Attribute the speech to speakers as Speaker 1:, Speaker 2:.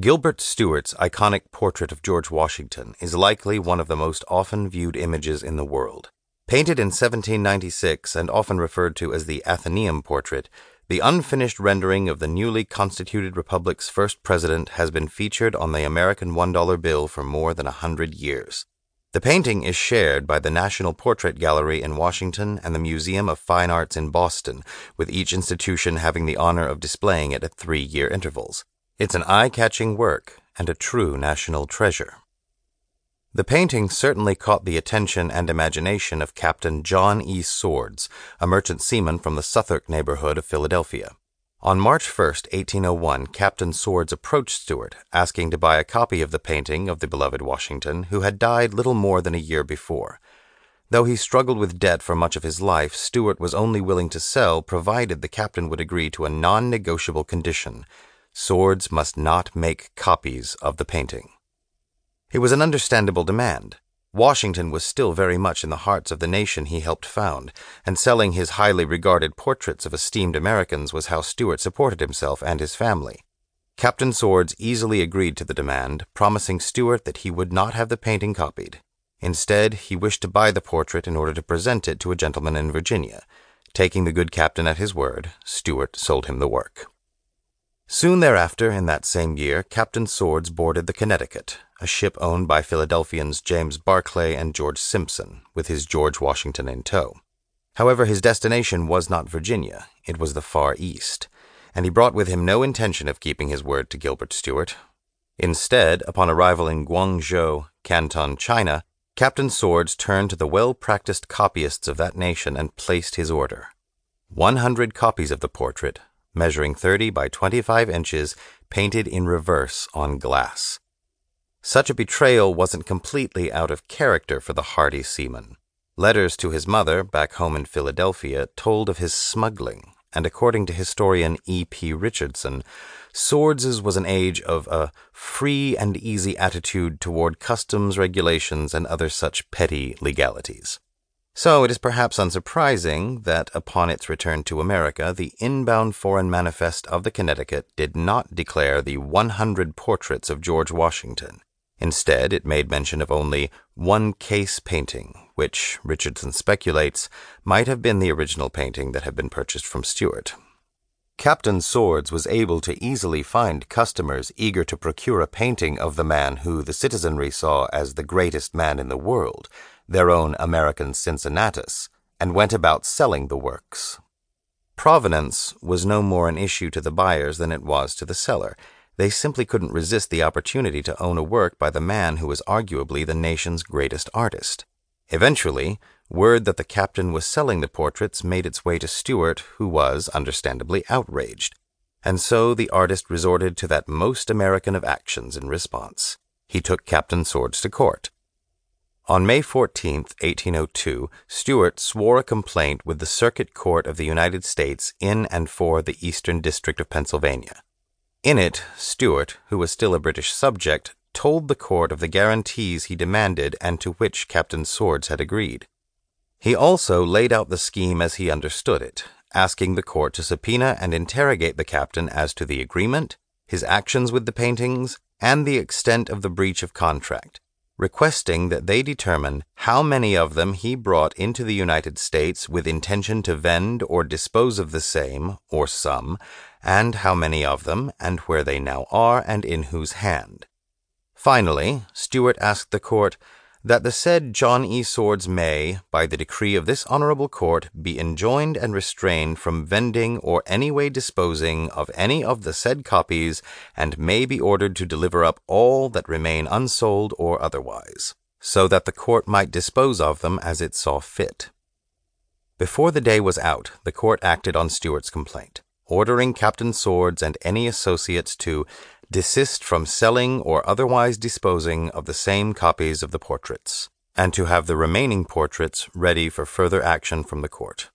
Speaker 1: Gilbert Stuart's iconic portrait of George Washington is likely one of the most often viewed images in the world. Painted in 1796 and often referred to as the Athenaeum portrait, the unfinished rendering of the newly constituted republic's first president has been featured on the American $1 bill for more than a hundred years. The painting is shared by the National Portrait Gallery in Washington and the Museum of Fine Arts in Boston, with each institution having the honor of displaying it at three year intervals. It's an eye catching work and a true national treasure. The painting certainly caught the attention and imagination of Captain John E. Swords, a merchant seaman from the Southwark neighborhood of Philadelphia. On March 1, 1801, Captain Swords approached Stuart, asking to buy a copy of the painting of the beloved Washington, who had died little more than a year before. Though he struggled with debt for much of his life, Stuart was only willing to sell provided the captain would agree to a non negotiable condition Swords must not make copies of the painting. It was an understandable demand. Washington was still very much in the hearts of the nation he helped found, and selling his highly regarded portraits of esteemed Americans was how Stuart supported himself and his family. Captain Swords easily agreed to the demand, promising Stuart that he would not have the painting copied. Instead, he wished to buy the portrait in order to present it to a gentleman in Virginia. Taking the good captain at his word, Stuart sold him the work. Soon thereafter, in that same year, Captain Swords boarded the Connecticut, a ship owned by Philadelphians James Barclay and George Simpson, with his George Washington in tow. However, his destination was not Virginia, it was the Far East, and he brought with him no intention of keeping his word to Gilbert Stuart. Instead, upon arrival in Guangzhou, Canton, China, Captain Swords turned to the well practiced copyists of that nation and placed his order. One hundred copies of the portrait, measuring 30 by 25 inches, painted in reverse on glass. Such a betrayal wasn't completely out of character for the hardy seaman. Letters to his mother, back home in Philadelphia, told of his smuggling, and according to historian E. P. Richardson, Swords's was an age of a free and easy attitude toward customs regulations and other such petty legalities. So it is perhaps unsurprising that upon its return to America, the inbound foreign manifest of the Connecticut did not declare the 100 portraits of George Washington. Instead, it made mention of only one case painting, which, Richardson speculates, might have been the original painting that had been purchased from Stuart. Captain Swords was able to easily find customers eager to procure a painting of the man who the citizenry saw as the greatest man in the world, their own American Cincinnatus, and went about selling the works. Provenance was no more an issue to the buyers than it was to the seller. They simply couldn't resist the opportunity to own a work by the man who was arguably the nation's greatest artist. Eventually, word that the captain was selling the portraits made its way to Stuart, who was, understandably, outraged. And so the artist resorted to that most American of actions in response. He took Captain Swords to court. On May 14, 1802, Stuart swore a complaint with the Circuit Court of the United States in and for the Eastern District of Pennsylvania. In it, Stuart, who was still a British subject, told the court of the guarantees he demanded and to which Captain Swords had agreed. He also laid out the scheme as he understood it, asking the court to subpoena and interrogate the captain as to the agreement, his actions with the paintings, and the extent of the breach of contract requesting that they determine how many of them he brought into the United States with intention to vend or dispose of the same, or some, and how many of them, and where they now are, and in whose hand. Finally, Stuart asked the court that the said John E. Swords may, by the decree of this honorable court, be enjoined and restrained from vending or any way disposing of any of the said copies, and may be ordered to deliver up all that remain unsold or otherwise, so that the court might dispose of them as it saw fit. Before the day was out, the court acted on Stuart's complaint, ordering Captain Swords and any associates to desist from selling or otherwise disposing of the same copies of the portraits, and to have the remaining portraits ready for further action from the court.